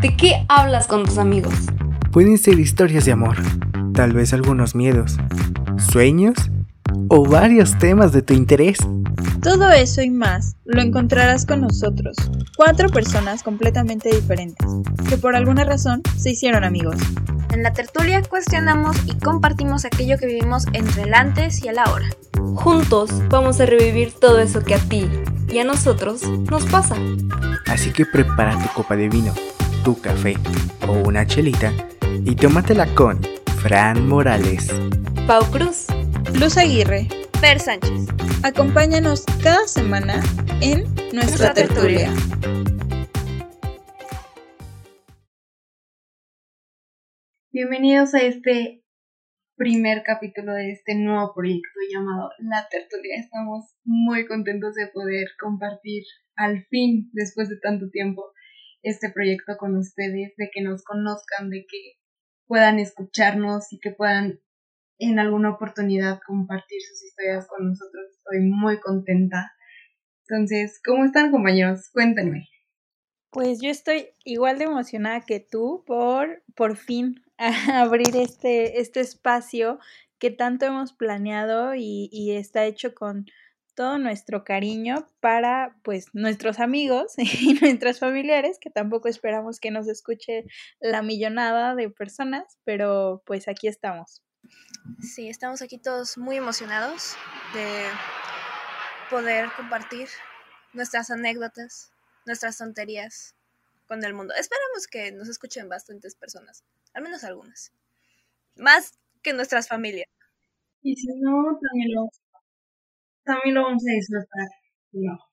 ¿De qué hablas con tus amigos? Pueden ser historias de amor, tal vez algunos miedos, sueños o varios temas de tu interés. Todo eso y más lo encontrarás con nosotros, cuatro personas completamente diferentes, que por alguna razón se hicieron amigos. En la tertulia cuestionamos y compartimos aquello que vivimos entre el antes y el ahora. Juntos vamos a revivir todo eso que a ti y a nosotros nos pasa. Así que prepara tu copa de vino, tu café o una chelita y tómatela con Fran Morales, Pau Cruz, Luz Aguirre, Per Sánchez. Acompáñanos cada semana en nuestra, Nuestra tertulia. tertulia. Bienvenidos a este primer capítulo de este nuevo proyecto llamado La Tertulia. Estamos muy contentos de poder compartir al fin, después de tanto tiempo, este proyecto con ustedes, de que nos conozcan, de que puedan escucharnos y que puedan en alguna oportunidad compartir sus historias con nosotros. Estoy muy contenta. Entonces, ¿cómo están compañeros? Cuéntenme. Pues yo estoy igual de emocionada que tú por por fin abrir este, este espacio que tanto hemos planeado y, y está hecho con todo nuestro cariño para pues nuestros amigos y nuestros familiares, que tampoco esperamos que nos escuche la millonada de personas, pero pues aquí estamos. Sí, estamos aquí todos muy emocionados de poder compartir nuestras anécdotas, nuestras tonterías con el mundo. Esperamos que nos escuchen bastantes personas, al menos algunas. Más que nuestras familias. Y si no, también lo, también lo vamos a disfrutar. No.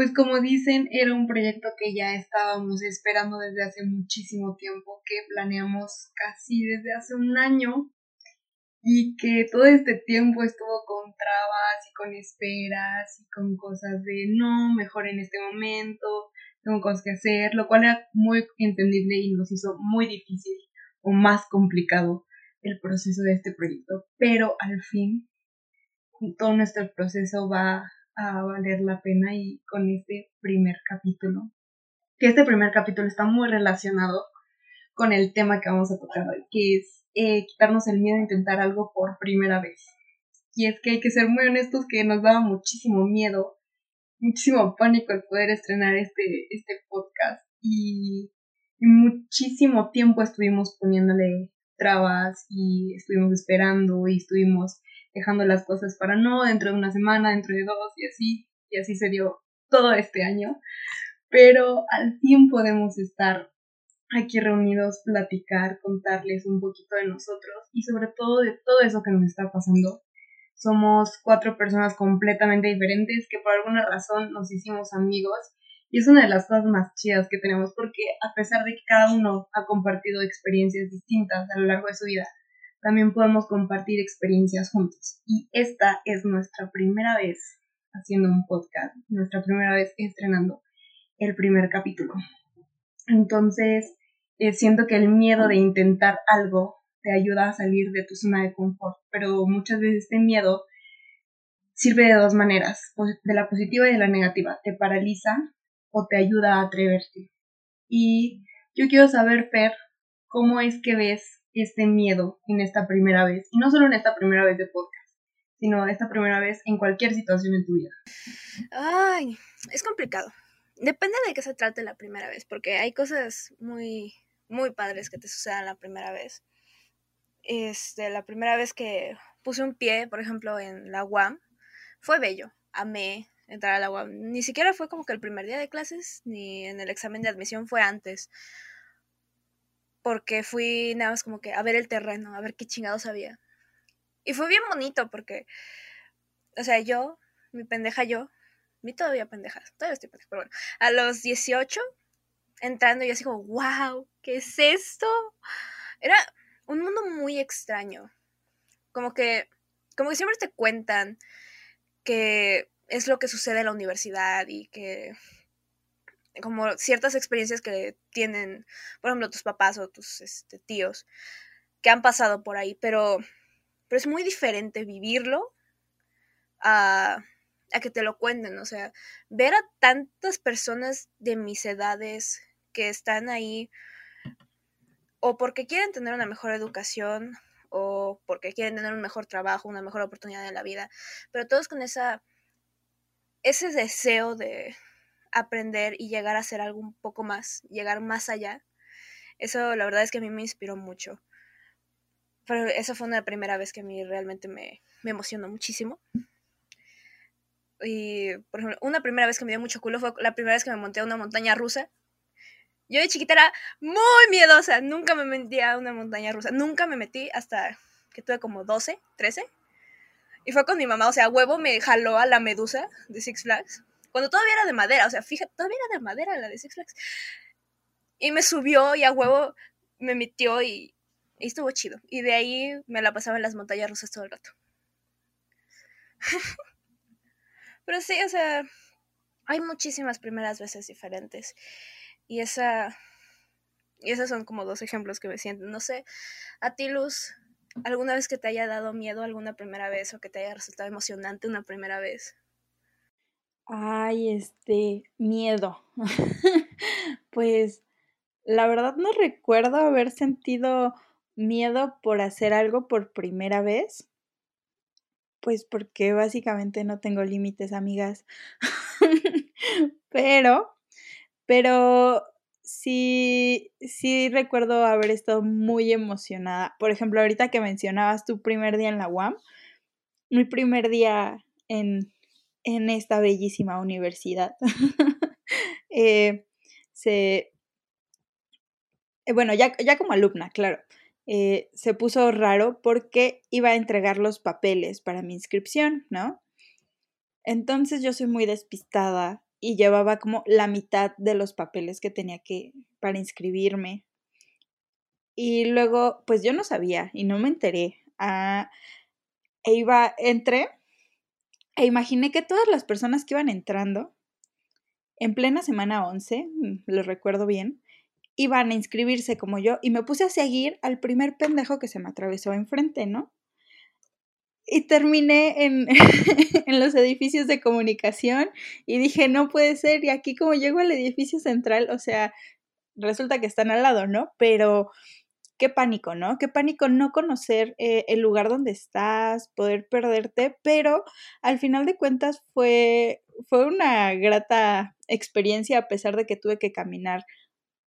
Pues como dicen, era un proyecto que ya estábamos esperando desde hace muchísimo tiempo, que planeamos casi desde hace un año y que todo este tiempo estuvo con trabas y con esperas y con cosas de no, mejor en este momento, tengo cosas que hacer, lo cual era muy entendible y nos hizo muy difícil o más complicado el proceso de este proyecto, pero al fin todo nuestro proceso va a valer la pena y con este primer capítulo, que este primer capítulo está muy relacionado con el tema que vamos a tocar hoy, que es eh, quitarnos el miedo a intentar algo por primera vez. Y es que hay que ser muy honestos que nos daba muchísimo miedo, muchísimo pánico el poder estrenar este, este podcast y, y muchísimo tiempo estuvimos poniéndole trabas y estuvimos esperando y estuvimos dejando las cosas para no, dentro de una semana, dentro de dos y así, y así se dio todo este año. Pero al fin podemos estar aquí reunidos, platicar, contarles un poquito de nosotros y sobre todo de todo eso que nos está pasando. Somos cuatro personas completamente diferentes que por alguna razón nos hicimos amigos y es una de las cosas más chidas que tenemos porque a pesar de que cada uno ha compartido experiencias distintas a lo largo de su vida, también podemos compartir experiencias juntos. Y esta es nuestra primera vez haciendo un podcast, nuestra primera vez estrenando el primer capítulo. Entonces, eh, siento que el miedo de intentar algo te ayuda a salir de tu zona de confort, pero muchas veces este miedo sirve de dos maneras, de la positiva y de la negativa. Te paraliza o te ayuda a atreverte. Y yo quiero saber, Fer, cómo es que ves este miedo en esta primera vez, y no solo en esta primera vez de podcast, sino esta primera vez en cualquier situación en tu vida. Ay, es complicado. Depende de qué se trate la primera vez, porque hay cosas muy, muy padres que te sucedan la primera vez. Este, la primera vez que puse un pie, por ejemplo, en la UAM, fue bello. Amé entrar a la UAM. Ni siquiera fue como que el primer día de clases, ni en el examen de admisión fue antes. Porque fui nada más como que a ver el terreno, a ver qué chingados había. Y fue bien bonito porque, o sea, yo, mi pendeja yo, mi todavía pendeja, todavía estoy pendeja, pero bueno, a los 18, entrando y así como, wow, ¿qué es esto? Era un mundo muy extraño. Como que, como que siempre te cuentan que es lo que sucede en la universidad y que como ciertas experiencias que tienen, por ejemplo, tus papás o tus este, tíos que han pasado por ahí, pero, pero es muy diferente vivirlo a a que te lo cuenten, o sea, ver a tantas personas de mis edades que están ahí o porque quieren tener una mejor educación o porque quieren tener un mejor trabajo, una mejor oportunidad en la vida, pero todos con esa ese deseo de aprender y llegar a hacer algo un poco más, llegar más allá. Eso la verdad es que a mí me inspiró mucho. Pero esa fue una primera vez que a mí realmente me, me emocionó muchísimo. Y, por ejemplo, una primera vez que me dio mucho culo fue la primera vez que me monté a una montaña rusa. Yo de chiquita era muy miedosa, nunca me metí a una montaña rusa, nunca me metí hasta que tuve como 12, 13. Y fue con mi mamá, o sea, huevo me jaló a la medusa de Six Flags. Cuando todavía era de madera, o sea, fíjate, todavía era de madera la de Six Flags. Y me subió y a huevo me metió y, estuvo chido. Y de ahí me la pasaba en las montañas rusas todo el rato. Pero sí, o sea, hay muchísimas primeras veces diferentes. Y esa. Y esos son como dos ejemplos que me sienten. No sé, a ti, Luz, ¿alguna vez que te haya dado miedo alguna primera vez o que te haya resultado emocionante una primera vez? Ay, este, miedo. pues la verdad no recuerdo haber sentido miedo por hacer algo por primera vez. Pues porque básicamente no tengo límites, amigas. pero, pero sí, sí recuerdo haber estado muy emocionada. Por ejemplo, ahorita que mencionabas tu primer día en la UAM, mi primer día en, en esta bellísima universidad. eh, se, eh, bueno, ya, ya como alumna, claro. Eh, se puso raro porque iba a entregar los papeles para mi inscripción, ¿no? Entonces yo soy muy despistada y llevaba como la mitad de los papeles que tenía que para inscribirme. Y luego, pues yo no sabía y no me enteré. Ah, e iba, entré e imaginé que todas las personas que iban entrando en plena semana 11, mm, lo recuerdo bien, iban a inscribirse como yo y me puse a seguir al primer pendejo que se me atravesó enfrente, ¿no? Y terminé en, en, los edificios de comunicación y dije, no puede ser, y aquí como llego al edificio central, o sea, resulta que están al lado, ¿no? Pero qué pánico, ¿no? Qué pánico no conocer eh, el lugar donde estás, poder perderte, pero al final de cuentas fue, fue una grata experiencia a pesar de que tuve que caminar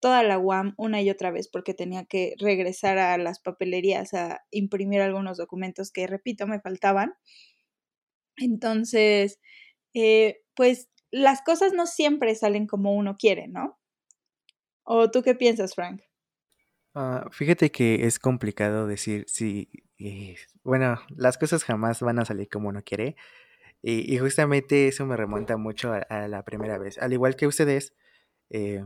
toda la UAM una y otra vez porque tenía que regresar a las papelerías a imprimir algunos documentos que, repito, me faltaban. Entonces, eh, pues las cosas no siempre salen como uno quiere, ¿no? ¿O tú qué piensas, Frank? Uh, fíjate que es complicado decir si, eh, bueno, las cosas jamás van a salir como uno quiere. Y, justamente eso me remonta mucho a, a, la primera vez. Al igual que ustedes, eh,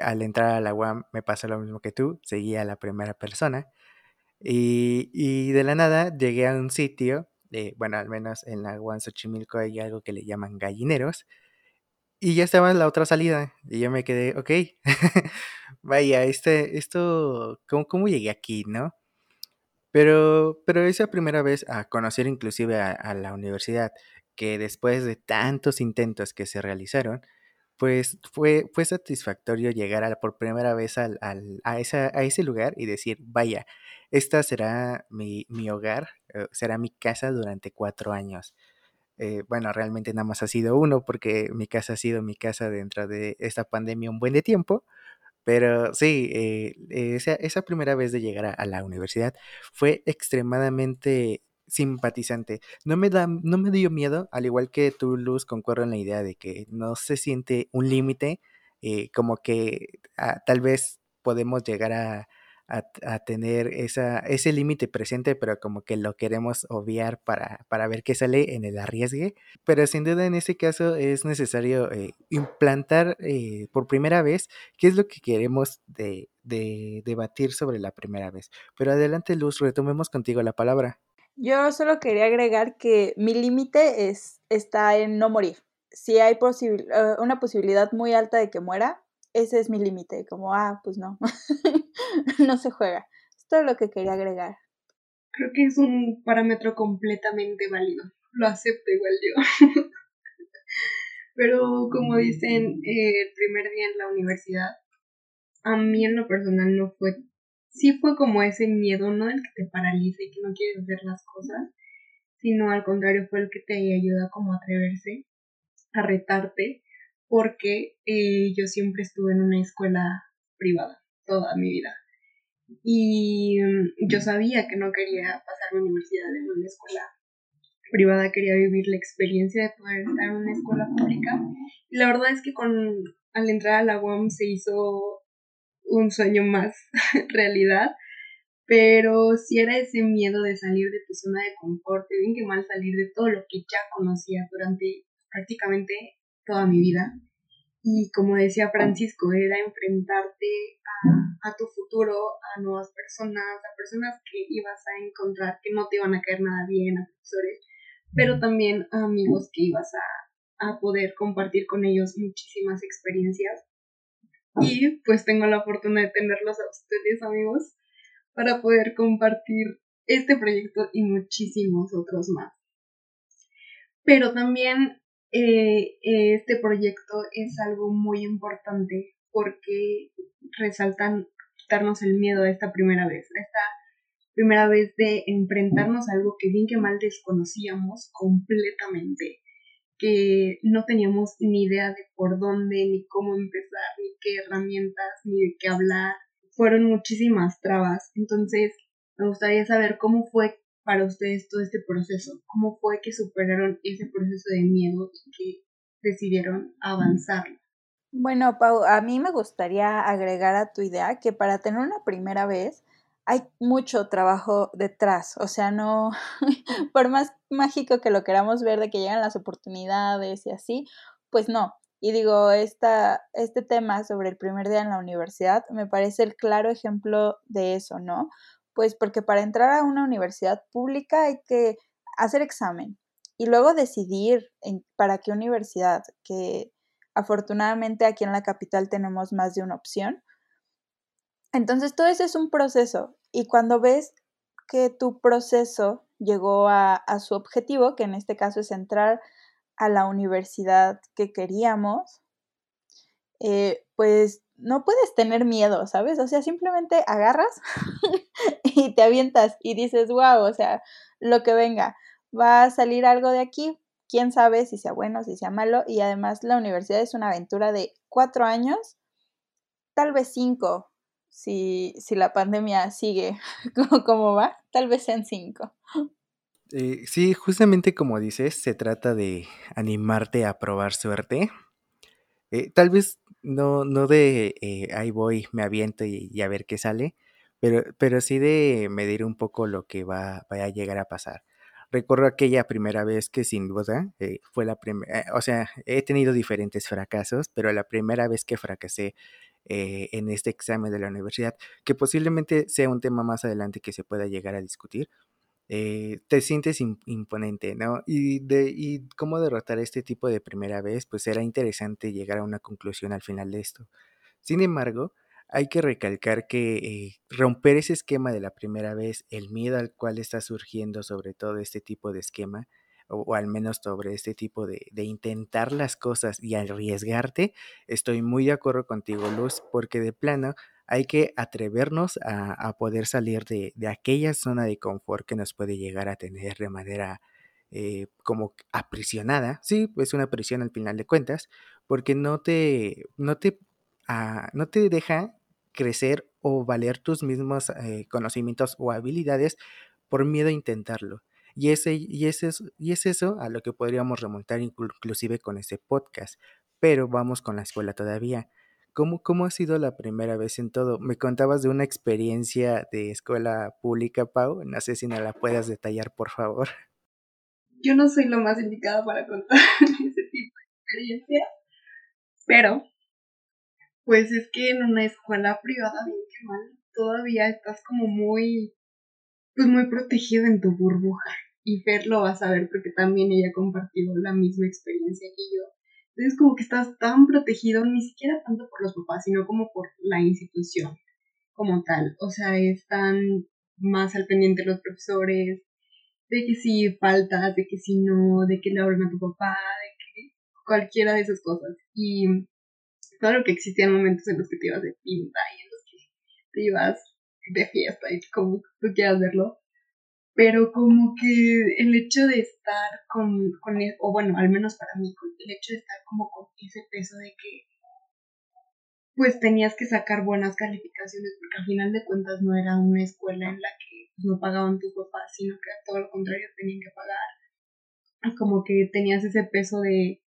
al entrar a la UAM me pasó lo mismo que tú, seguía a la primera persona. Y, y de la nada llegué a un sitio, eh, bueno, al menos en la UAM Xochimilco hay algo que le llaman gallineros. Y ya estaba en la otra salida. Y yo me quedé, ok, vaya, este, esto, ¿cómo, ¿cómo, llegué aquí, no? Pero, pero esa primera vez a conocer inclusive a, la universidad, que después de tantos intentos que se realizaron, pues fue, fue satisfactorio llegar a, por primera vez al, al, a, esa, a ese lugar y decir, vaya, esta será mi, mi hogar, eh, será mi casa durante cuatro años. Eh, bueno, realmente nada más ha sido uno porque mi casa ha sido mi casa dentro de esta pandemia un buen de tiempo. Pero sí, eh, esa, esa, primera vez de llegar a, a la universidad fue extremadamente simpatizante. No me da, no me dio miedo, al igual que tú, Luz, concuerdo en la idea de que no se siente un límite, eh, como que ah, tal vez podemos llegar a, a, tener esa, ese límite presente, pero como que lo queremos obviar para, para ver qué sale en el arriesgue. Pero sin duda en ese caso es necesario eh, implantar eh, por primera vez qué es lo que queremos de, de debatir sobre la primera vez. Pero adelante, Luz, retomemos contigo la palabra. Yo solo quería agregar que mi límite es, está en no morir. Si hay posibil uh, una posibilidad muy alta de que muera, ese es mi límite. Como, ah, pues no, no se juega. Es todo lo que quería agregar. Creo que es un parámetro completamente válido. lo acepto igual yo. Pero como dicen, eh, el primer día en la universidad, a mí en lo personal no fue, sí fue como ese miedo, no el que te paraliza y que no quieres hacer las cosas, sino al contrario fue el que te ayuda como a atreverse, a retarte, porque eh, yo siempre estuve en una escuela privada toda mi vida. Y mm, yo sabía que no quería pasar mi universidad en una escuela privada, quería vivir la experiencia de poder estar en una escuela pública. Y la verdad es que con, al entrar a la UAM se hizo un sueño más realidad, pero si era ese miedo de salir de tu zona de confort, bien que mal salir de todo lo que ya conocía durante prácticamente toda mi vida. Y como decía Francisco, era enfrentarte a, a, tu futuro, a nuevas personas, a personas que ibas a encontrar que no te iban a caer nada bien, a profesores, pero también a amigos que ibas a, a poder compartir con ellos muchísimas experiencias. Y pues tengo la fortuna de tenerlos a ustedes, amigos, para poder compartir este proyecto y muchísimos otros más. Pero también eh, este proyecto es algo muy importante porque resaltan quitarnos el miedo esta primera vez, esta primera vez de enfrentarnos a algo que bien que mal desconocíamos completamente, que no teníamos ni idea de por dónde, ni cómo empezar, ni qué herramientas, ni de qué hablar. Fueron muchísimas trabas. Entonces, me gustaría saber cómo fue para ustedes todo este proceso? ¿Cómo fue que superaron ese proceso de miedo y que decidieron avanzar? Bueno, Pau, a mí me gustaría agregar a tu idea que para tener una primera vez hay mucho trabajo detrás, o sea, no, por más mágico que lo queramos ver de que llegan las oportunidades y así, pues no. Y digo, esta, este tema sobre el primer día en la universidad me parece el claro ejemplo de eso, ¿no? Pues porque para entrar a una universidad pública hay que hacer examen y luego decidir para qué universidad, que afortunadamente aquí en la capital tenemos más de una opción. Entonces todo eso es un proceso y cuando ves que tu proceso llegó a, a su objetivo, que en este caso es entrar a la universidad que queríamos, eh, pues no puedes tener miedo, ¿sabes? O sea, simplemente agarras y te avientas y dices, wow, o sea, lo que venga, va a salir algo de aquí, quién sabe si sea bueno, si sea malo, y además la universidad es una aventura de cuatro años, tal vez cinco, si, si la pandemia sigue como, va, tal vez sean cinco. Eh, sí, justamente como dices, se trata de animarte a probar suerte. Eh, tal vez no, no de eh, ahí voy, me aviento y, a ver qué sale, pero, pero sí de medir un poco lo que va, a llegar a pasar. Recuerdo aquella primera vez que sin duda eh, fue la primera, o sea, he tenido diferentes fracasos, pero la primera vez que fracasé en este examen de la universidad, que posiblemente sea un tema más adelante que se pueda llegar a discutir, eh, te sientes imponente, ¿no? Y, de, y cómo derrotar este tipo de primera vez, pues era interesante llegar a una conclusión al final de esto. Sin embargo, hay que recalcar que eh, romper ese esquema de la primera vez, el miedo al cual está surgiendo sobre todo este tipo de esquema, o, al menos sobre este tipo de, de, intentar las cosas y arriesgarte, estoy muy de acuerdo contigo, Luz, porque de plano hay que atrevernos a, poder salir de, aquella zona de confort que nos puede llegar a tener de manera eh, como aprisionada. Sí, es una prisión al final de cuentas, porque no te, no te, ah, no te deja crecer o valer tus mismos eh, conocimientos o habilidades por miedo a intentarlo. Y, ese, y, ese y es eso a lo que podríamos remontar inclusive con ese podcast. Pero vamos con la escuela todavía. ¿Cómo, ¿Cómo ha sido la primera vez en todo? Me contabas de una experiencia de escuela pública, Pau. No sé si no la puedas detallar, por favor. Yo no soy lo más indicada para contar ese tipo de experiencia, pero pues es que en una escuela privada, bien que mal, todavía estás como muy, pues muy protegido en tu burbuja. Y Fer lo va a saber porque también ella compartió la misma experiencia que yo entonces como que estás tan protegido, ni siquiera tanto por los papás, sino como por la institución como tal. O sea, están más al pendiente los profesores, de que si faltas, de que si no, de que le hablan a tu papá, de que cualquiera de esas cosas. Y claro que existían momentos en los que te ibas de pinta y en los que te ibas de fiesta y como tú quieras verlo. Pero como que el hecho de estar con, con e, o bueno, al menos para mí, el hecho de estar como con ese peso de que pues tenías que sacar buenas calificaciones, porque al final de cuentas no era una escuela en la que pues, no pagaban tus papás, sino que todo lo contrario tenían que pagar. Como que tenías ese peso de,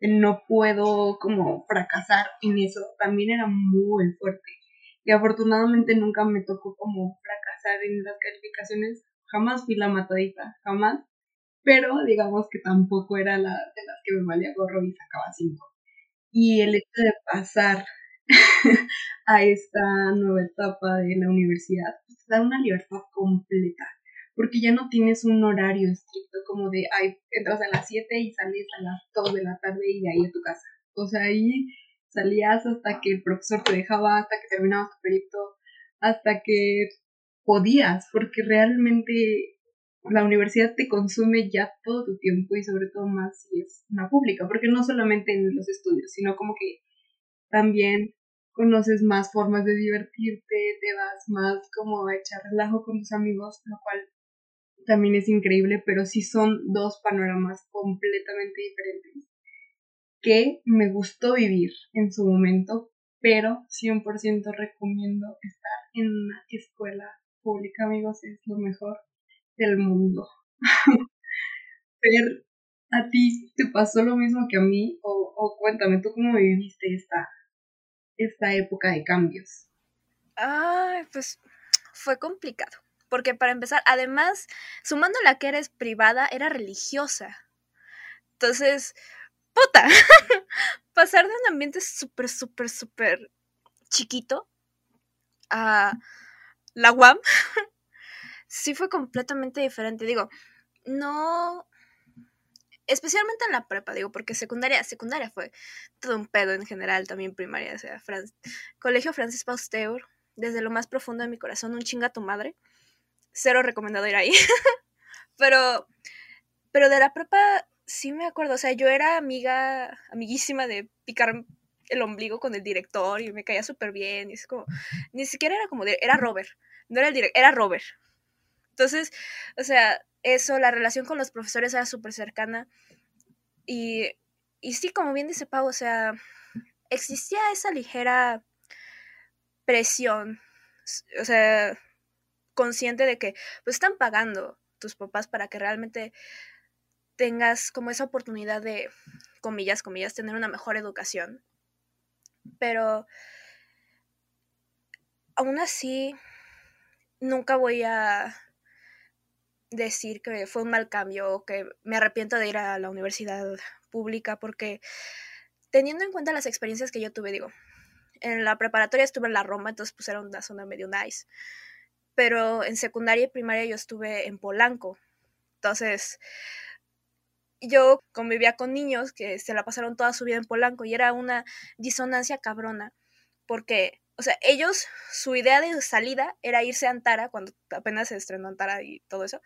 no puedo como fracasar en eso, también era muy fuerte. Y afortunadamente nunca me tocó como fracasar en las calificaciones, jamás fui la matadita, jamás. Pero digamos que tampoco era la de las que me valía gorro y sacaba cinco. Y el hecho de pasar a esta nueva etapa de la universidad, pues da una libertad completa, porque ya no tienes un horario estricto como de, ay, entras a las 7 y sales a las 2 de la tarde y de ahí a tu casa. O sea, ahí salías hasta que el profesor te dejaba, hasta que terminabas tu proyecto, hasta que podías, porque realmente la universidad te consume ya todo tu tiempo y sobre todo más si es una pública, porque no solamente en los estudios, sino como que también conoces más formas de divertirte, te vas más como a echar relajo con tus amigos, lo cual también es increíble, pero sí son dos panoramas completamente diferentes que me gustó vivir en su momento, pero 100% recomiendo estar en una escuela pública, amigos, es lo mejor del mundo. pero a ti te pasó lo mismo que a mí, o, o cuéntame, ¿tú cómo viviste esta, esta época de cambios? Ay, pues fue complicado. Porque para empezar, además, sumando la que eres privada, era religiosa. Entonces, puta, pasar de un ambiente súper, súper, súper chiquito a la UAM, sí fue completamente diferente. Digo, no, especialmente en la prepa, digo, porque secundaria, secundaria fue todo un pedo en general, también primaria, o sea, Colegio Francis Pasteur, desde lo más profundo de mi corazón, un chinga tu madre. Cero recomendado ir ahí. pero, pero de la prepa sí me acuerdo, o sea, yo era amiga, amiguísima de picar el ombligo con el director y me caía súper bien, y es como, ni siquiera era como, era Robert, no era el director, era Robert. Entonces, o sea, eso, la relación con los profesores era súper cercana. Y, y sí, como bien dice Pau, o sea, existía esa ligera presión, o sea, consciente de que pues están pagando tus papás para que realmente tengas como esa oportunidad de, comillas, comillas, tener una mejor educación. Pero aún así, nunca voy a decir que fue un mal cambio o que me arrepiento de ir a la universidad pública porque teniendo en cuenta las experiencias que yo tuve, digo, en la preparatoria estuve en la Roma, entonces pues era una zona medio nice, pero en secundaria y primaria yo estuve en Polanco, entonces yo convivía con niños que se la pasaron toda su vida en Polanco y era una disonancia cabrona porque o sea, ellos, su idea de salida era irse a Antara, cuando apenas se estrenó Antara y todo eso,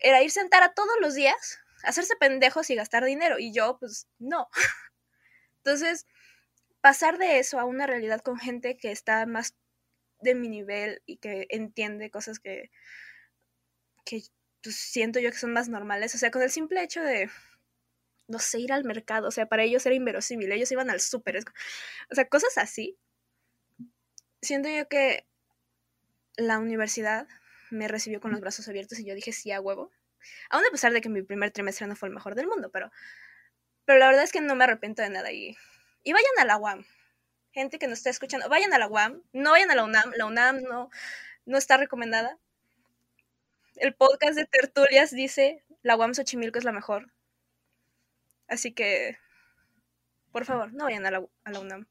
era irse a Antara todos los días, hacerse pendejos y gastar dinero. Y yo, pues, no. Entonces, pasar de eso a una realidad con gente que está más de mi nivel y que entiende cosas que, que pues, siento yo que son más normales. O sea, con el simple hecho de, no sé, ir al mercado. O sea, para ellos era inverosímil. Ellos iban al súper. O sea, cosas así siento yo que la universidad me recibió con los brazos abiertos y yo dije sí a huevo. Aún a pesar de que mi primer trimestre no fue el mejor del mundo, pero, pero la verdad es que no me arrepiento de nada. Y, y vayan a la UAM. Gente que nos está escuchando, vayan a la UAM. No vayan a la UNAM. La UNAM no, no está recomendada. El podcast de Tertulias dice, la UAM Xochimilco es la mejor. Así que, por favor, no vayan a la, a la UNAM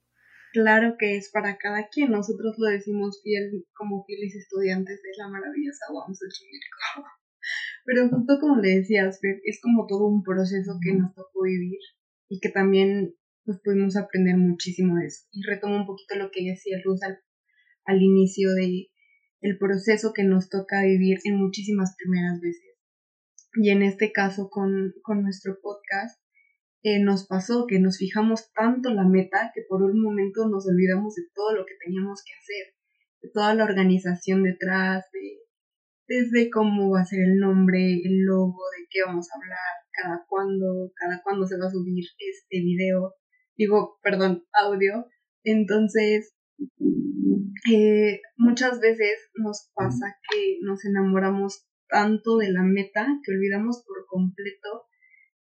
claro que es para cada quien. Nosotros lo decimos fiel, como fieles estudiantes de la maravillosa UAM Xochimilco. Pero justo como le decías, Fer, es como todo un proceso que nos tocó vivir y que también pues pudimos aprender muchísimo de eso. Y retomo un poquito lo que decía Luz al, al inicio de el proceso que nos toca vivir en muchísimas primeras veces. Y en este caso con, con nuestro podcast, eh, nos pasó que nos fijamos tanto la meta que por un momento nos olvidamos de todo lo que teníamos que hacer, de toda la organización detrás, de desde cómo va a ser el nombre, el logo, de qué vamos a hablar, cada cuándo, cada cuándo se va a subir este video, digo, perdón, audio. Entonces, eh, muchas veces nos pasa que nos enamoramos tanto de la meta que olvidamos por completo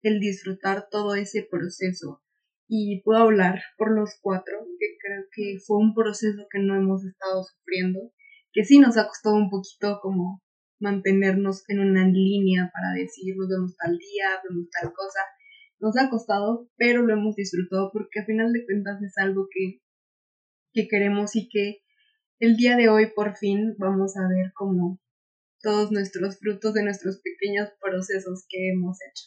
el disfrutar todo ese proceso. Y puedo hablar por los cuatro, que creo que fue un proceso que no hemos estado sufriendo, que sí nos ha costado un poquito como mantenernos en una línea para decir nos vemos tal día, vemos tal cosa. Nos ha costado, pero lo hemos disfrutado porque al final de cuentas es algo que, que queremos y que el día de hoy por fin vamos a ver como todos nuestros frutos de nuestros pequeños procesos que hemos hecho.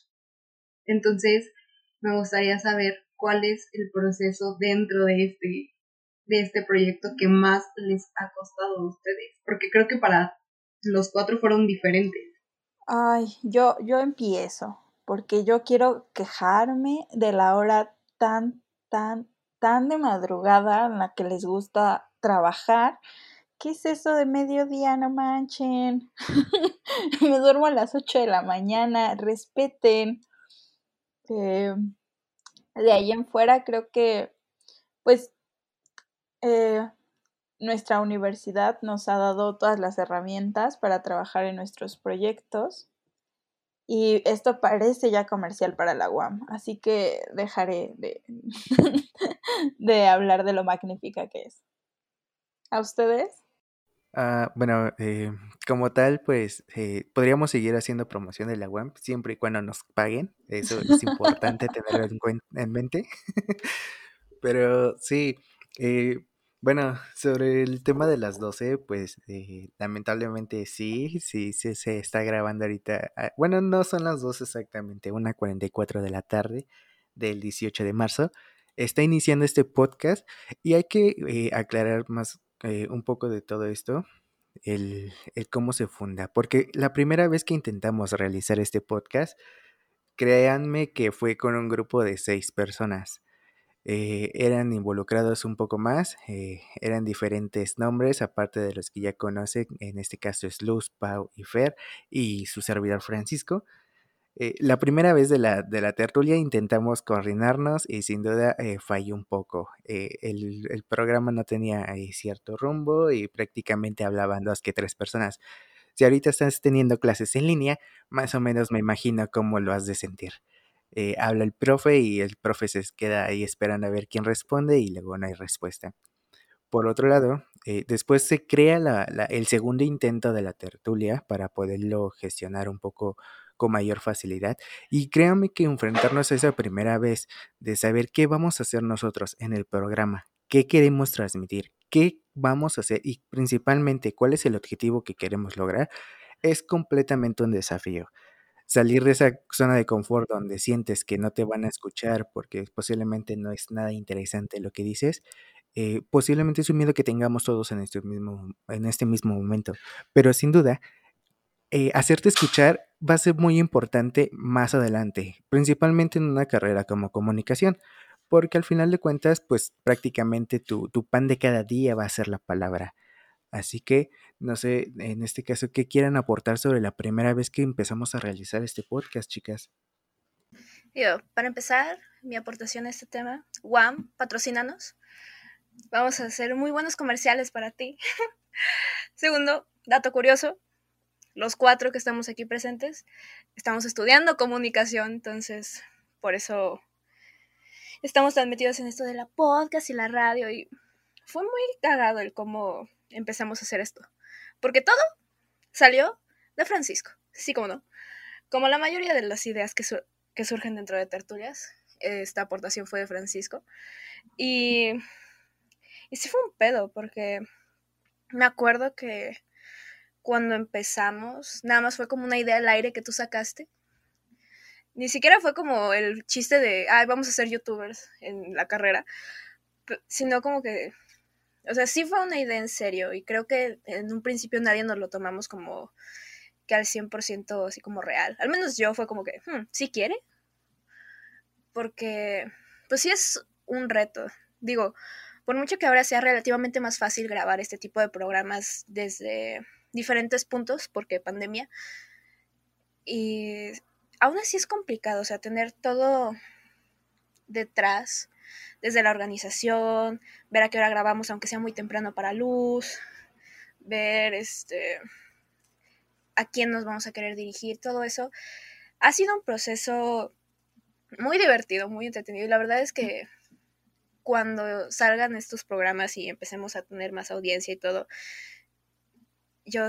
Entonces, me gustaría saber cuál es el proceso dentro de este, de este proyecto que más les ha costado a ustedes, porque creo que para los cuatro fueron diferentes. Ay, yo, yo empiezo, porque yo quiero quejarme de la hora tan, tan, tan de madrugada en la que les gusta trabajar. ¿Qué es eso de mediodía? No manchen. Me duermo a las 8 de la mañana. Respeten. Eh, de ahí en fuera creo que, pues, eh, nuestra universidad nos ha dado todas las herramientas para trabajar en nuestros proyectos y esto parece ya comercial para la UAM, así que dejaré de, de hablar de lo magnífica que es. ¿A ustedes? Ah, bueno, eh, como tal, pues eh, podríamos seguir haciendo promoción de la UAM siempre y cuando nos paguen. Eso es importante tenerlo en, en mente. Pero sí, eh, bueno, sobre el tema de las 12, pues eh, lamentablemente sí, sí, se está grabando ahorita. Ah, bueno, no son las 12 exactamente, una 44 de la tarde del 18 de marzo. Está iniciando este podcast y hay que eh, aclarar más eh, un poco de todo esto, el, el cómo se funda. Porque la primera vez que intentamos realizar este podcast, créanme que fue con un grupo de seis personas. Eh, eran involucrados un poco más, eh, eran diferentes nombres, aparte de los que ya conocen, en este caso es Luz, Pau y Fer, y su servidor Francisco. Eh, la primera vez de la, de la, tertulia intentamos coordinarnos y sin duda falló un poco. El, el, programa no tenía cierto rumbo y prácticamente hablaban dos que tres personas. Si ahorita estás teniendo clases en línea, más o menos me imagino cómo lo has de sentir. Eh, habla el profe y el profe se queda ahí esperando a ver quién responde y luego no hay respuesta. Por otro lado, eh, después se crea el segundo intento de la tertulia para poderlo gestionar un poco con mayor facilidad. Y créanme que enfrentarnos a esa primera vez de saber qué vamos a hacer nosotros en el programa, qué queremos transmitir, qué vamos a hacer y principalmente cuál es el objetivo que queremos lograr, es completamente un desafío salir de esa zona de confort donde sientes que no te van a escuchar porque posiblemente no es nada interesante lo que dices, eh, posiblemente es un miedo que tengamos todos en este mismo, en este mismo momento. Pero sin duda, eh, hacerte escuchar va a ser muy importante más adelante, principalmente en una carrera como comunicación, porque al final de cuentas, pues prácticamente tu, tu pan de cada día va a ser la palabra. Así que, no sé, en este caso, ¿qué quieran aportar sobre la primera vez que empezamos a realizar este podcast, chicas? Yo, para empezar, mi aportación a este tema, WAM, patrocínanos. Vamos a hacer muy buenos comerciales para ti. Segundo, dato curioso, los cuatro que estamos aquí presentes estamos estudiando comunicación, entonces por eso estamos tan metidos en esto de la podcast y la radio y fue muy cagado el cómo empezamos a hacer esto. Porque todo salió de Francisco, sí como no. Como la mayoría de las ideas que, surgen dentro de tertulias, esta aportación fue de Francisco. Y, y sí fue un pedo, porque me acuerdo que cuando empezamos, nada más fue como una idea al aire que tú sacaste. Ni siquiera fue como el chiste de, ay, vamos a ser youtubers en la carrera, sino como que o sea, sí fue una idea en serio y creo que en un principio nadie nos lo tomamos como que al 100% así como real. Al menos yo fue como que, hmm, ¿sí quiere? Porque, pues sí es un reto. Digo, por mucho que ahora sea relativamente más fácil grabar este tipo de programas desde diferentes puntos, porque pandemia, y aún así es complicado, o sea, tener todo detrás, desde la organización, ver a qué hora grabamos, aunque sea muy temprano para luz, ver este a quién nos vamos a querer dirigir, todo eso. Ha sido un proceso muy divertido, muy entretenido. Y la verdad es que cuando salgan estos programas y empecemos a tener más audiencia y todo, yo,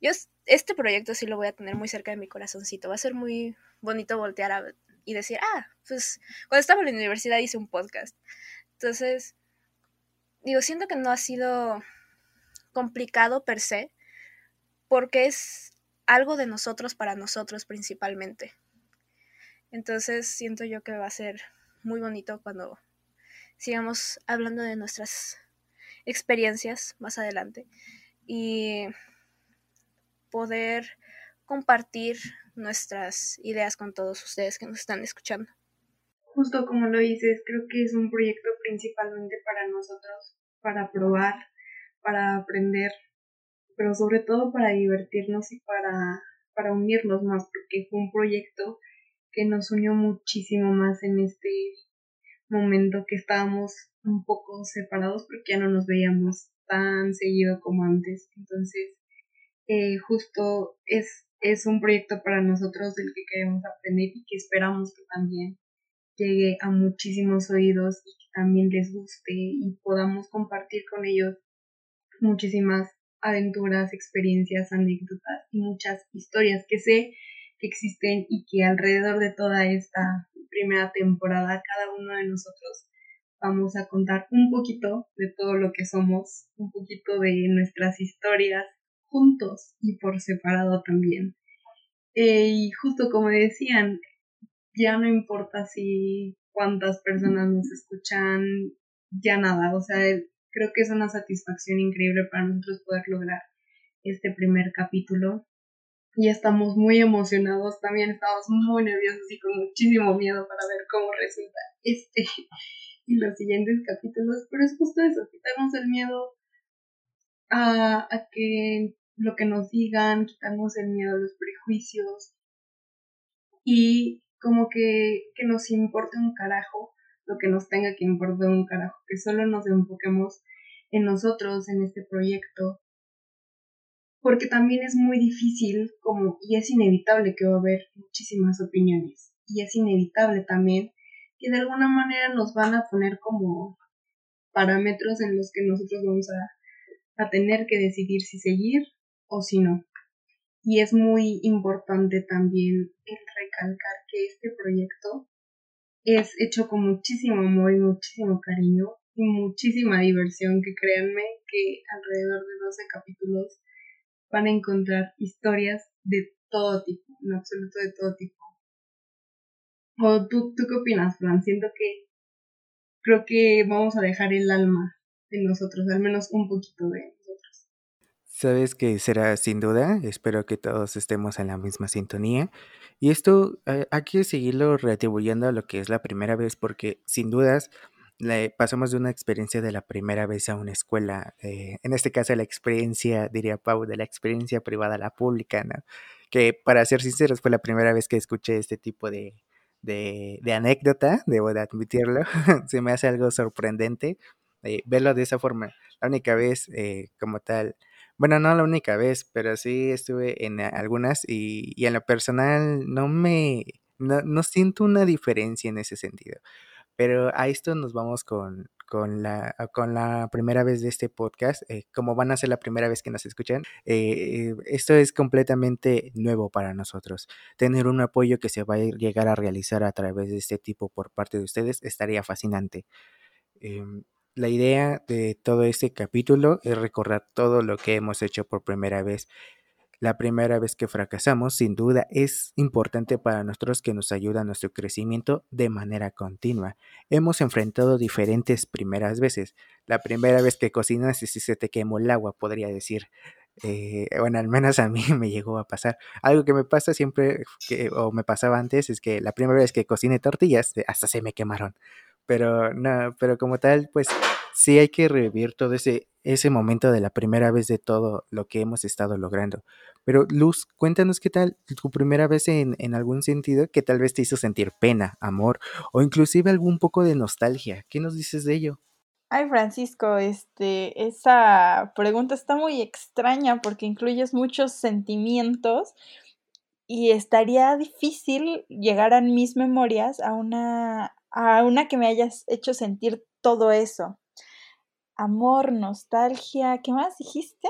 yo este proyecto sí lo voy a tener muy cerca de mi corazoncito. Va a ser muy bonito voltear y decir, ah, pues cuando estaba en la universidad hice un podcast. Entonces, digo, siento que no ha sido complicado per se, porque es algo de nosotros para nosotros principalmente. Entonces siento yo que va a ser muy bonito cuando sigamos hablando de nuestras experiencias más adelante y poder compartir nuestras ideas con todos ustedes que nos están escuchando. Justo como lo dices, creo que es un proyecto principalmente para nosotros, para probar, para aprender, pero sobre todo para divertirnos y para, para unirnos más, porque fue un proyecto que nos unió muchísimo más en este momento que estábamos un poco separados porque ya no nos veíamos tan seguido como antes. Entonces, eh, justo es, es un proyecto para nosotros del que queremos aprender y que esperamos que también llegue a muchísimos oídos y que también les guste y podamos compartir con ellos muchísimas aventuras, experiencias, anécdotas y muchas historias que sé que existen y que alrededor de toda esta primera temporada cada uno de nosotros vamos a contar un poquito de todo lo que somos, un poquito de nuestras historias juntos y por separado también. Eh, y justo como decían, ya no importa si cuántas personas nos escuchan, ya nada, o sea, creo que es una satisfacción increíble para nosotros poder lograr este primer capítulo. Y estamos muy emocionados, también estamos muy nerviosos y con muchísimo miedo para ver cómo resulta este y los siguientes capítulos, pero es justo eso, quitarnos el miedo a, a que lo que nos digan, quitarnos el miedo a los prejuicios y como que, que nos importe un carajo lo que nos tenga que importar un carajo, que solo nos enfoquemos en nosotros, en este proyecto, porque también es muy difícil como y es inevitable que va a haber muchísimas opiniones y es inevitable también que de alguna manera nos van a poner como parámetros en los que nosotros vamos a, a tener que decidir si seguir o si no. Y es muy importante también el recalcar que este proyecto es hecho con muchísimo amor y muchísimo cariño y muchísima diversión que créanme que alrededor de 12 capítulos van a encontrar historias de todo tipo, en absoluto de todo tipo. ¿O tú, tú qué opinas, Fran? Siento que creo que vamos a dejar el alma en nosotros, al menos un poquito de. Sabes que será sin duda, espero que todos estemos en la misma sintonía y esto eh, hay que seguirlo retribuyendo a lo que es la primera vez, porque sin dudas le pasamos de una experiencia de la primera vez a una escuela, eh, en este caso la experiencia, diría Pau, de la experiencia privada a la pública, ¿no? Que para ser sinceros fue la primera vez que escuché este tipo de, de, de anécdota, debo de admitirlo, se me hace algo sorprendente eh, verlo de esa forma. La única vez como tal bueno, no la única vez, pero sí estuve en algunas y, y en lo personal no me, no, no, siento una diferencia en ese sentido. Pero a esto nos vamos con, con, la, con la primera vez de este podcast. Eh, como van a ser la primera vez que nos escuchan, eh, esto es completamente nuevo para nosotros. Tener un apoyo que se va a llegar a realizar a través de este tipo por parte de ustedes estaría fascinante. Eh, la idea de todo este capítulo es recordar todo lo que hemos hecho por primera vez. La primera vez que fracasamos, sin duda, es importante para nosotros que nos ayuda a nuestro crecimiento de manera continua. Hemos enfrentado diferentes primeras veces. La primera vez que cocinas y si se te quemó el agua, podría decir. Eh, bueno, al menos a mí me llegó a pasar. Algo que me pasa siempre, o me pasaba antes, es que la primera vez que cociné tortillas, hasta se me quemaron. Pero no, pero como tal, pues sí hay que revivir todo ese, ese momento de la primera vez de todo lo que hemos estado logrando. Pero Luz, cuéntanos qué tal tu primera vez en, en algún sentido que tal vez te hizo sentir pena, amor o inclusive algún poco de nostalgia. ¿Qué nos dices de ello? Ay, Francisco, este, esa pregunta está muy extraña porque incluyes muchos sentimientos y estaría difícil llegar a mis memorias a una, a una que me hayas hecho sentir todo eso. Amor, nostalgia, ¿qué más dijiste?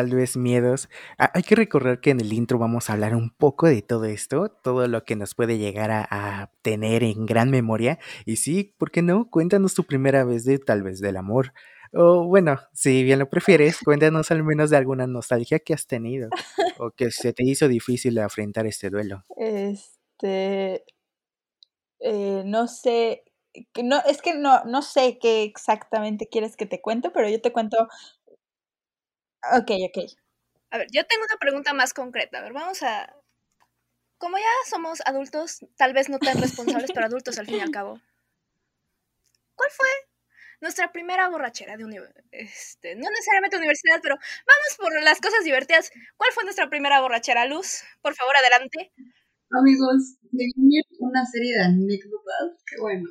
tal vez miedos. Ah, hay que recordar que en el intro vamos a hablar un poco de todo esto, todo lo que nos puede llegar a, a, tener en gran memoria. Y sí, ¿por qué no? Cuéntanos tu primera vez de tal vez del amor. O bueno, si bien lo prefieres, cuéntanos al menos de alguna nostalgia que has tenido o que se te hizo difícil afrontar este duelo. Este, eh, no sé, no, es que no, no sé qué exactamente quieres que te cuente, pero yo te cuento Ok, ok. A ver, yo tengo una pregunta más concreta. A ver, vamos a... Como ya somos adultos, tal vez no tan responsables, pero adultos al fin y al cabo. ¿Cuál fue nuestra primera borrachera de universidad? Este, no necesariamente universidad, pero vamos por las cosas divertidas. ¿Cuál fue nuestra primera borrachera, Luz? Por favor, adelante. Amigos, de una serie de anécdotas, qué bueno.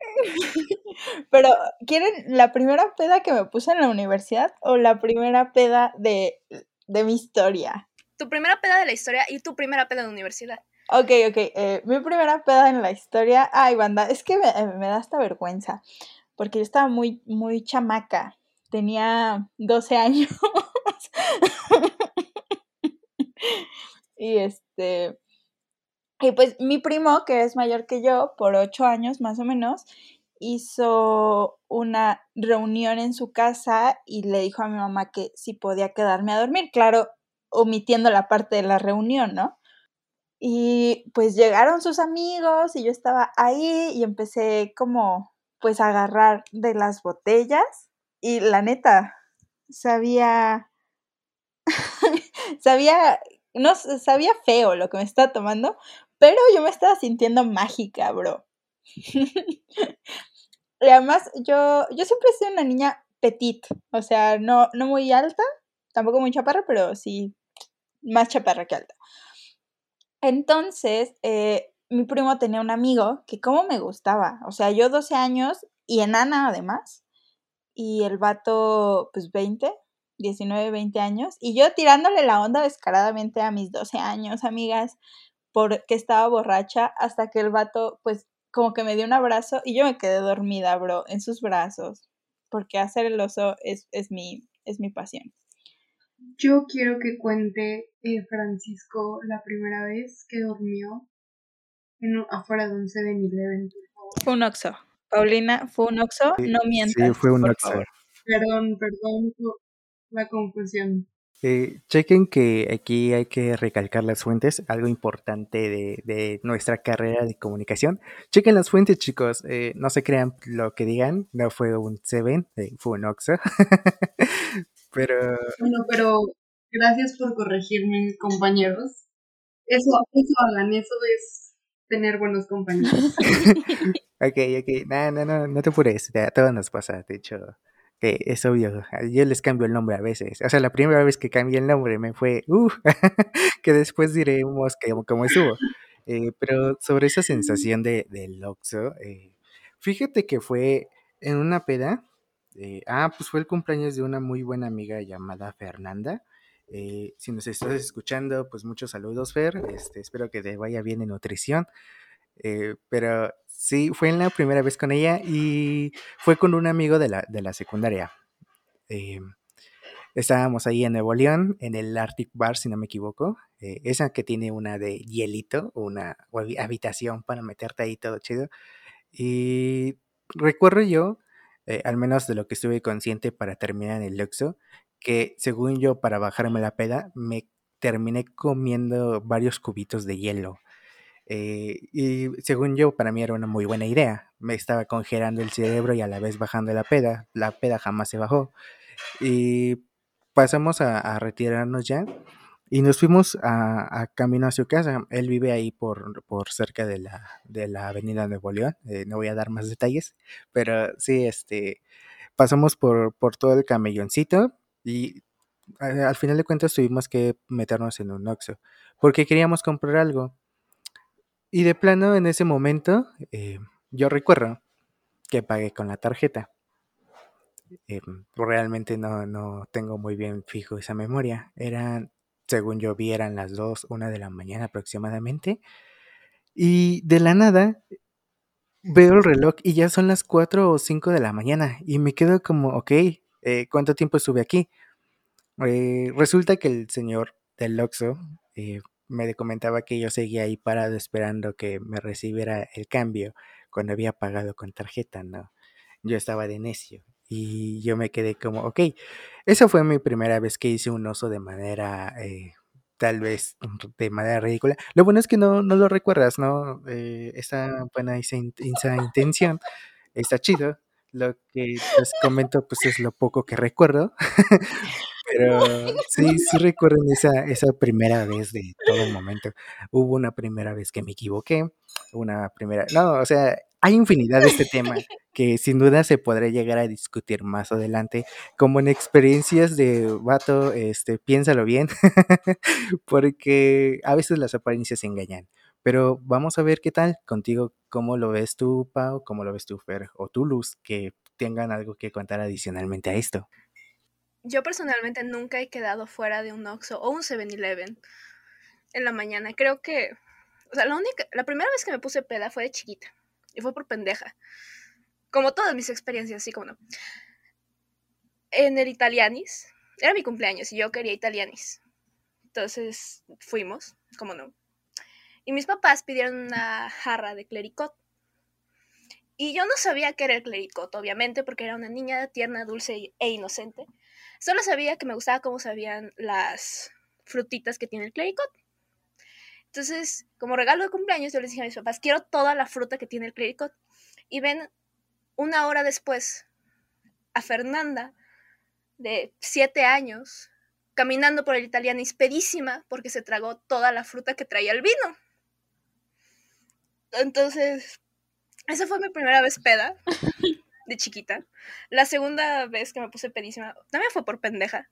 Pero, ¿quieren la primera peda que me puse en la universidad o la primera peda de, de mi historia? Tu primera peda de la historia y tu primera peda de la universidad. Ok, ok. Eh, mi primera peda en la historia. Ay, banda, es que me, me, da esta vergüenza. Porque yo estaba muy, muy chamaca. Tenía 12 años. y este. Y pues mi primo, que es mayor que yo, por ocho años más o menos, hizo una reunión en su casa y le dijo a mi mamá que si podía quedarme a dormir, claro, omitiendo la parte de la reunión, ¿no? Y pues llegaron sus amigos y yo estaba ahí y empecé como pues a agarrar de las botellas y la neta, sabía, sabía, no, sabía feo lo que me estaba tomando, pero yo me estaba sintiendo mágica, bro. y además, yo, yo siempre he sido una niña petit, o sea, no, no muy alta, tampoco muy chaparra, pero sí más chaparra que alta. Entonces, eh, mi primo tenía un amigo que como me gustaba, o sea, yo 12 años y enana además, y el vato pues 20, 19, 20 años, y yo tirándole la onda descaradamente a mis 12 años, amigas, porque estaba borracha, hasta que el vato pues como que me dio un abrazo y yo me quedé dormida, bro, en sus brazos, porque hacer el oso es, es, mi, es mi pasión. Yo quiero que cuente eh, Francisco la primera vez que durmió en, afuera de un 7-Eleven. Fue un oxo. Paulina, fue un oxo, sí, no mientas. Sí, fue un oxo. Perdón, perdón por la confusión. Eh, chequen que aquí hay que recalcar las fuentes, algo importante de, de nuestra carrera de comunicación. Chequen las fuentes, chicos. Eh, no se crean lo que digan. No fue un Seven, eh, fue un Oxxo. pero. Bueno, pero gracias por corregirme, compañeros. Eso, eso hagan, eso es tener buenos compañeros. ok, ok. No, no, no, no te apures. A todos nos pasa, de hecho que es obvio, yo les cambio el nombre a veces. O sea, la primera vez que cambié el nombre me fue, uh, que después diremos que como estuvo. Eh, pero sobre esa sensación de, del Oxxo, eh, fíjate que fue en una peda, eh, ah, pues fue el cumpleaños de una muy buena amiga llamada Fernanda. Eh, si nos estás escuchando, pues muchos saludos, Fer. Este, espero que te vaya bien en nutrición. Eh, pero sí, fue en la primera vez con ella y fue con un amigo de la, de la secundaria. Eh, estábamos ahí en Nuevo León, en el Arctic Bar, si no me equivoco. Eh, esa que tiene una de hielito, una habitación para meterte ahí todo chido. Y recuerdo yo, al menos de lo que estuve consciente para terminar en el Luxo, que según yo, para bajarme la peda, me terminé comiendo varios cubitos de hielo. Eh, y según yo, para mí era una muy buena idea. Me estaba congelando el cerebro y a la vez bajando la peda. La peda jamás se bajó. Y pasamos a, a retirarnos ya y nos fuimos a, a camino a su casa. Él vive ahí por, por cerca de la, de la avenida Nuevo León. Eh, no voy a dar más detalles, pero sí, este, pasamos por, por todo el camelloncito y a- al final de cuentas tuvimos que meternos en un Oxxo porque queríamos comprar algo. Y de plano, en ese momento, eh, yo recuerdo que pagué con la tarjeta. Eh, realmente no, no tengo muy bien fijo esa memoria. Eran, según yo vi, eran las 2, 1 de la mañana aproximadamente. Y de la nada veo el reloj y ya son las 4 o 5 de la mañana. Y me quedo como, ok, eh, ¿cuánto tiempo estuve aquí? Eh, resulta que el señor del Oxxo eh, me comentaba que yo seguía ahí parado esperando que me recibiera el cambio cuando había pagado con tarjeta, ¿no? Yo estaba de necio y yo me quedé como, ok, esa fue mi primera vez que hice un oso de manera, eh, tal vez de manera ridícula. Lo bueno es que no, no lo recuerdas, ¿no? Eh, esa buena esa, esa intención está chido. Lo que les comento, pues es lo poco que recuerdo. Pero sí, sí recuerdo esa, esa primera vez de todo el momento. Hubo una primera vez que me equivoqué, una primera... No, o sea, hay infinidad de este tema que sin duda se podrá llegar a discutir más adelante, como en experiencias de vato, este, piénsalo bien, porque a veces las apariencias engañan. Pero vamos a ver qué tal contigo, cómo lo ves tú, Pau, cómo lo ves tú, Fer, o tú, Luz, que tengan algo que contar adicionalmente a esto. Yo personalmente nunca he quedado fuera de un Oxxo o un 7-Eleven en la mañana. Creo que, o sea, la única, la primera vez que me puse peda fue de chiquita y fue por pendeja. Como todas mis experiencias, así como no. En el Italianis, era mi cumpleaños y yo quería Italianis. Entonces fuimos, como no. Y mis papás pidieron una jarra de clericot. Y yo no sabía qué era el clericot, obviamente, porque era una niña tierna, dulce e inocente. Solo sabía que me gustaba cómo sabían las frutitas que tiene el clericot. Entonces, como regalo de cumpleaños, yo les dije a mis papás, quiero toda la fruta que tiene el clericot. Y ven una hora después a Fernanda, de siete años, caminando por el Italianis pedísima porque se tragó toda la fruta que traía el vino. Entonces, esa fue mi primera vez peda de chiquita. La segunda vez que me puse pedísima también fue por pendeja.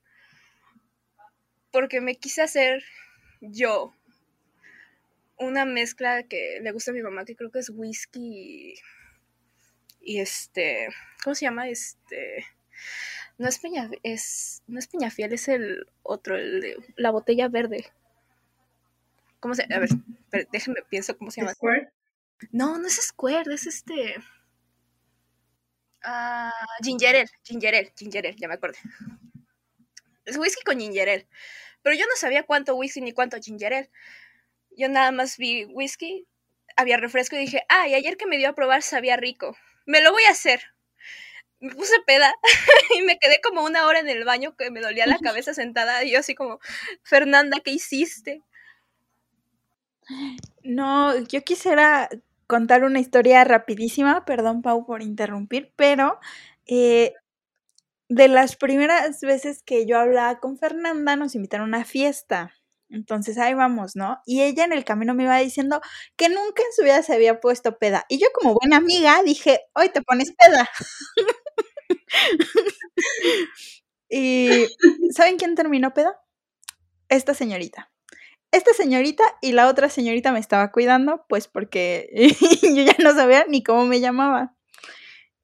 Porque me quise hacer yo una mezcla que le gusta a mi mamá, que creo que es whisky y, y este, ¿cómo se llama? Este, no es Peña, es, no es Peñafiel, es el otro, el de la botella verde. ¿Cómo se, a ver, déjenme pienso cómo se llama. Squirt. No, no es Square, es este. Ah, ginger ale, ginger ya me acordé. Es whisky con ginger ale. Pero yo no sabía cuánto whisky ni cuánto ginger ale. Yo nada más vi whisky, había refresco y dije, ah, y ayer que me dio a probar sabía rico. Me lo voy a hacer. Me puse peda y me quedé como una hora en el baño que me dolía la cabeza sentada y yo así como, Fernanda, ¿qué hiciste? No, yo quisiera contar una historia rapidísima, perdón Pau por interrumpir, pero eh, de las primeras veces que yo hablaba con Fernanda nos invitaron a una fiesta. Entonces ahí vamos, ¿no? Y ella en el camino me iba diciendo que nunca en su vida se había puesto peda. Y yo como buena amiga dije, hoy te pones peda. y ¿saben quién terminó peda? Esta señorita esta señorita y la otra señorita me estaba cuidando, pues porque yo ya no sabía ni cómo me llamaba.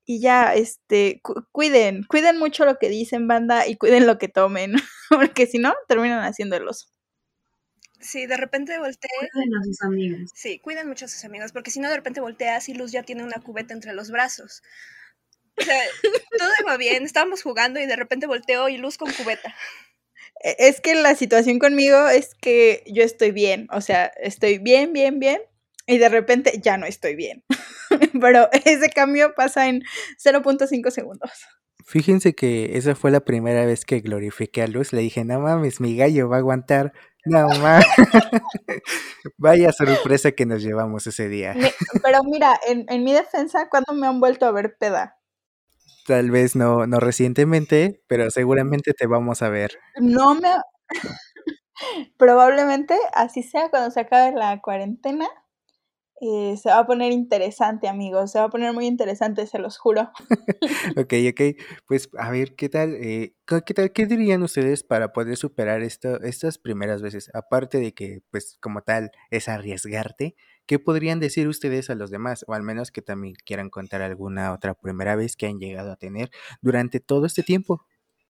Y ya, este, cu cuiden, cuiden mucho lo que dicen, banda, y cuiden lo que tomen, porque si no, terminan haciendo el oso. Sí, de repente volteé. Cuiden a sus amigos. Sí, cuiden mucho a sus amigos, porque si no, de repente volteas y Luz ya tiene una cubeta entre los brazos. O sea, todo iba bien, estábamos jugando y de repente volteo y Luz con cubeta. Es que la situación conmigo es que yo estoy bien, o sea, estoy bien, bien, bien, y de repente ya no estoy bien. Pero ese cambio pasa en 0.5 segundos. Fíjense que esa fue la primera vez que glorifiqué a Luz. Le dije, no mames, mi gallo va a aguantar. No mames. Vaya sorpresa que nos llevamos ese día. Pero mira, en, en, mi defensa, ¿cuándo me han vuelto a ver peda? Tal vez no, no recientemente, pero seguramente te vamos a ver. No me... Probablemente así sea cuando se acabe la cuarentena. Eh, se va a poner interesante, amigos. Se va a poner muy interesante, se los juro. ok, ok. Pues a ver, ¿qué tal? Eh, ¿qué, tal? ¿Qué dirían ustedes para poder superar esto, estas primeras veces? Aparte de que, pues, como tal, es arriesgarte. ¿Qué podrían decir ustedes a los demás? O al menos que también quieran contar alguna otra primera vez que han llegado a tener durante todo este tiempo.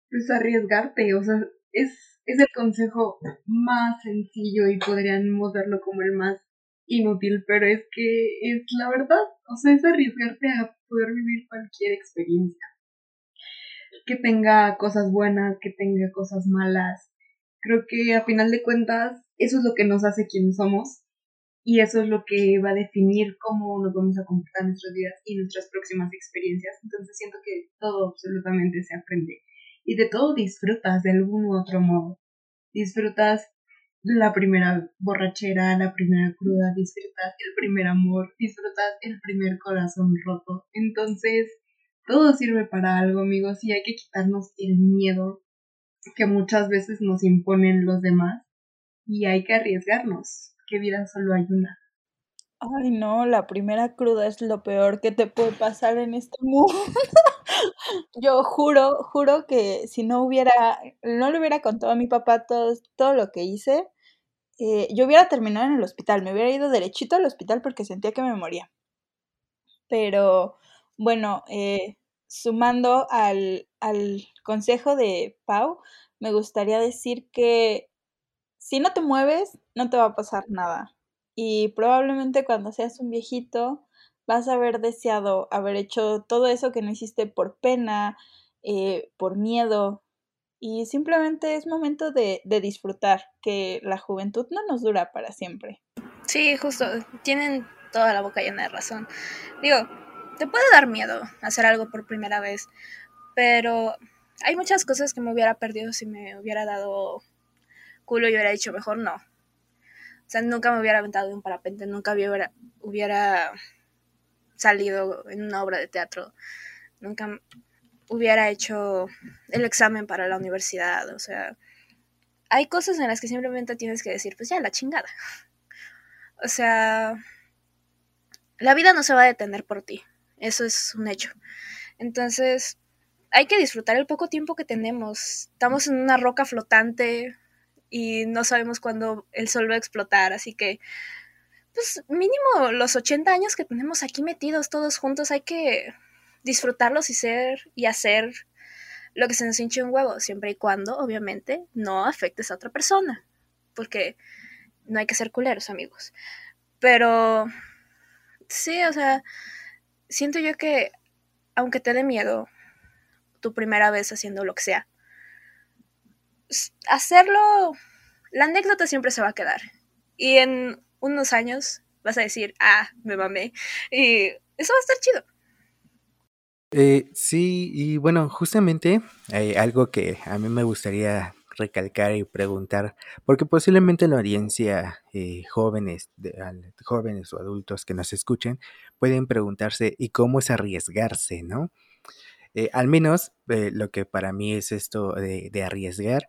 Pues arriesgarte, o sea, es, es el consejo más sencillo y podríamos verlo como el más inútil, pero es que es la verdad, o sea, es arriesgarte a poder vivir cualquier experiencia. Que tenga cosas buenas, que tenga cosas malas. Creo que a final de cuentas, eso es lo que nos hace quienes somos y eso es lo que va a definir cómo nos vamos a comportar nuestras vidas y nuestras próximas experiencias. Entonces siento que todo absolutamente se aprende y de todo disfrutas de algún u otro modo. Disfrutas la primera borrachera, la primera cruda, disfrutas el primer amor, disfrutas el primer corazón roto. Entonces, todo sirve para algo, amigos, y hay que quitarnos el miedo que muchas veces nos imponen los demás y hay que arriesgarnos, que solo hay. Ay, no, la primera cruda es lo peor que te puede pasar en este mundo. Yo juro, juro que si no hubiera, no le hubiera contado a mi papá todo, todo lo que hice, eh, yo hubiera terminado en el hospital, me hubiera ido derechito al hospital porque sentía que me moría. Pero bueno, eh, sumando al, al consejo de Pau, me gustaría decir que si no te mueves, no te va a pasar nada. Y probablemente cuando seas un viejito, vas a haber deseado haber hecho todo eso que no hiciste por pena, eh, por miedo, y simplemente es momento de, disfrutar, que la juventud no nos dura para siempre. Sí, justo, tienen toda la boca llena de razón. Digo, te puede dar miedo hacer algo por primera vez, pero hay muchas cosas que me hubiera perdido si me hubiera dado culo y hubiera dicho mejor no. O sea, nunca me hubiera aventado de un parapente, nunca hubiera, hubiera salido en una obra de teatro, nunca hubiera hecho el examen para la universidad, o sea, hay cosas en las que simplemente tienes que decir, pues ya, la chingada. O sea, la vida no se va a detener por ti, eso es un hecho. Entonces, hay que disfrutar el poco tiempo que tenemos. Estamos en una roca flotante y no sabemos cuándo el sol va a explotar, así que, pues mínimo los 80 años que tenemos aquí metidos todos juntos, hay que disfrutarlos y ser y hacer lo que se nos hinche un huevo, siempre y cuando, obviamente, no afectes a otra persona, porque no hay que ser culeros, amigos. Pero, sí, o sea, siento yo que, aunque te dé miedo tu primera vez haciendo lo que sea, hacerlo, la anécdota siempre se va a quedar. Y en unos años vas a decir, ah, me mamé. Y eso va a estar chido. Eh, sí, y bueno, justamente hay algo que a mí me gustaría recalcar y preguntar, porque posiblemente la audiencia, eh, jóvenes, de, jóvenes o adultos que nos escuchen, pueden preguntarse, ¿y cómo es arriesgarse, no? Eh, al menos lo que para mí es esto de, arriesgar,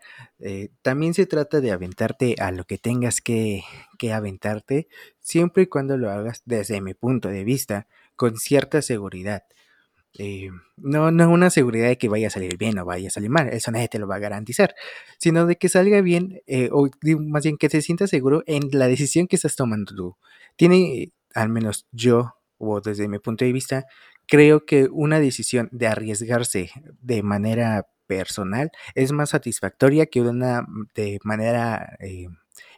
también se trata de aventarte a lo que tengas que, que aventarte, siempre y cuando lo hagas desde mi punto de vista, con cierta seguridad. Eh, no, no una seguridad de que vaya a salir bien o vaya a salir mal, eso nadie te lo va a garantizar, sino de que salga bien, eh, o más bien que te sientas seguro en la decisión que estás tomando tú. Tiene, al menos yo, o desde mi punto de vista, creo que una decisión de arriesgarse de manera personal es más satisfactoria que una de manera eh,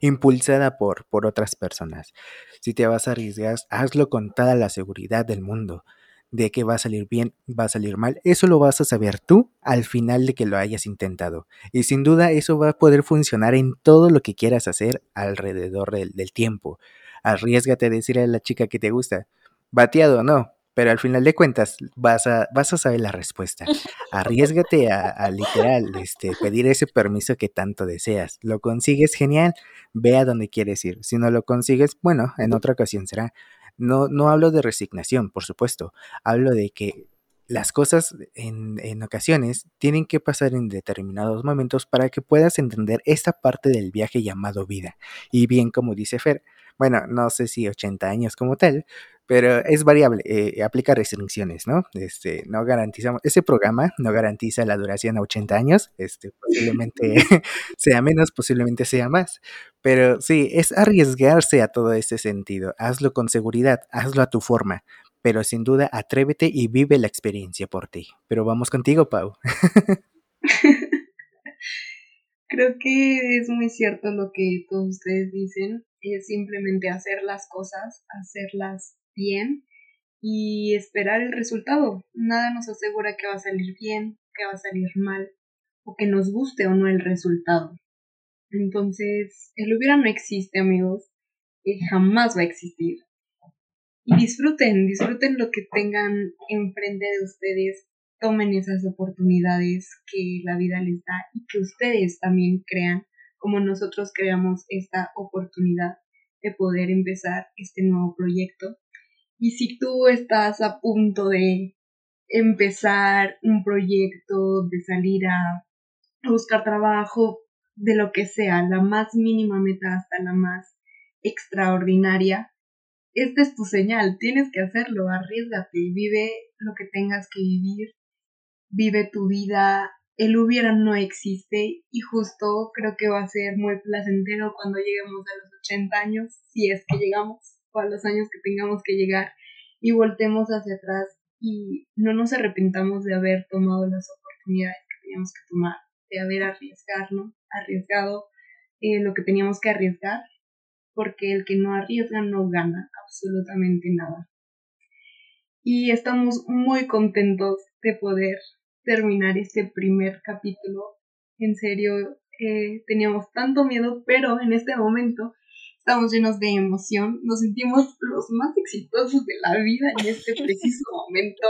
impulsada por, por otras personas. Si te vas a arriesgar, hazlo con toda la seguridad del mundo de que va a salir bien, va a salir mal, eso lo vas a saber tú al final de que lo hayas intentado. Y sin duda eso va a poder funcionar en todo lo que quieras hacer alrededor del, tiempo. Arriesgate a decirle a la chica que te gusta, bateado o no, pero al final de cuentas vas a, vas a saber la respuesta. Arriesgate a, a, literal este, pedir ese permiso que tanto deseas. Lo consigues, genial, ve a donde quieres ir. Si no lo consigues, bueno, en otra ocasión será. No, no hablo de resignación, por supuesto. Hablo de que las cosas en, en, ocasiones tienen que pasar en determinados momentos para que puedas entender esta parte del viaje llamado vida. Y bien, como dice Fer, bueno, no sé si 80 años como tal, pero es variable, eh, aplica restricciones, ¿no? Este, no garantizamos, ese programa no garantiza la duración a 80 años, este, posiblemente sea menos, posiblemente sea más, pero sí, es arriesgarse a todo este sentido, hazlo con seguridad, hazlo a tu forma, pero sin duda atrévete y vive la experiencia por ti. Pero vamos contigo, Pau. Creo que es muy cierto lo que todos ustedes dicen, es simplemente hacer las cosas, hacerlas bien y esperar el resultado. Nada nos asegura que va a salir bien, que va a salir mal o que nos guste o no el resultado. Entonces, el hubiera no existe, amigos, y jamás va a existir. Y disfruten, disfruten lo que tengan enfrente de ustedes, tomen esas oportunidades que la vida les da y que ustedes también crean como nosotros creamos esta oportunidad de poder empezar este nuevo proyecto y si tú estás a punto de empezar un proyecto, de salir a, buscar trabajo, de lo que sea, la más mínima meta hasta la más extraordinaria, esta es tu señal, tienes que hacerlo, arriesgate, vive lo que tengas que vivir, vive tu vida, el hubiera no existe y justo creo que va a ser muy placentero cuando lleguemos a los 80 años, si es que llegamos a los años que tengamos que llegar y voltemos hacia atrás y no nos arrepintamos de haber tomado las oportunidades que teníamos que tomar, de haber arriesgarnos, arriesgado eh, lo que teníamos que arriesgar, porque el que no arriesga no gana absolutamente nada. Y estamos muy contentos de poder terminar este primer capítulo. En serio, eh, teníamos tanto miedo, pero en este momento estamos llenos de emoción, nos sentimos los más exitosos de la vida en este preciso momento.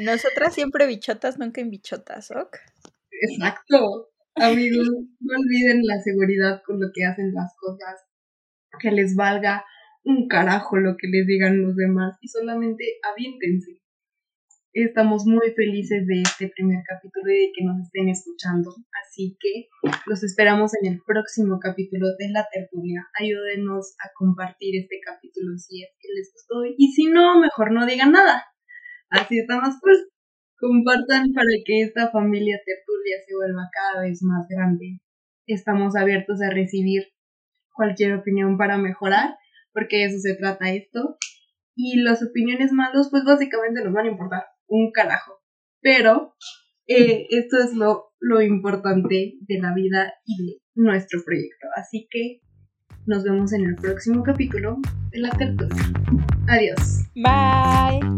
Nosotras siempre bichotas, nunca en bichotas, ¿ok? Exacto. Amigos, no olviden la seguridad con lo que hacen las cosas, que les valga un carajo lo que les digan los demás y solamente aviéntense. Estamos muy felices de este primer capítulo y de que nos estén escuchando. Así que los esperamos en el próximo capítulo de La Tertulia. Ayúdenos a compartir este capítulo si es que les gustó. Y si no, mejor no digan nada. Así estamos, pues compartan para que esta familia tertulia se vuelva cada vez más grande. Estamos abiertos a recibir cualquier opinión para mejorar, porque de eso se trata esto. Y las opiniones malas, pues básicamente nos van a importar un carajo. Pero eh, esto es lo, lo importante de la vida y de nuestro proyecto. Así que nos vemos en el próximo capítulo de la tertulia. Adiós. Bye.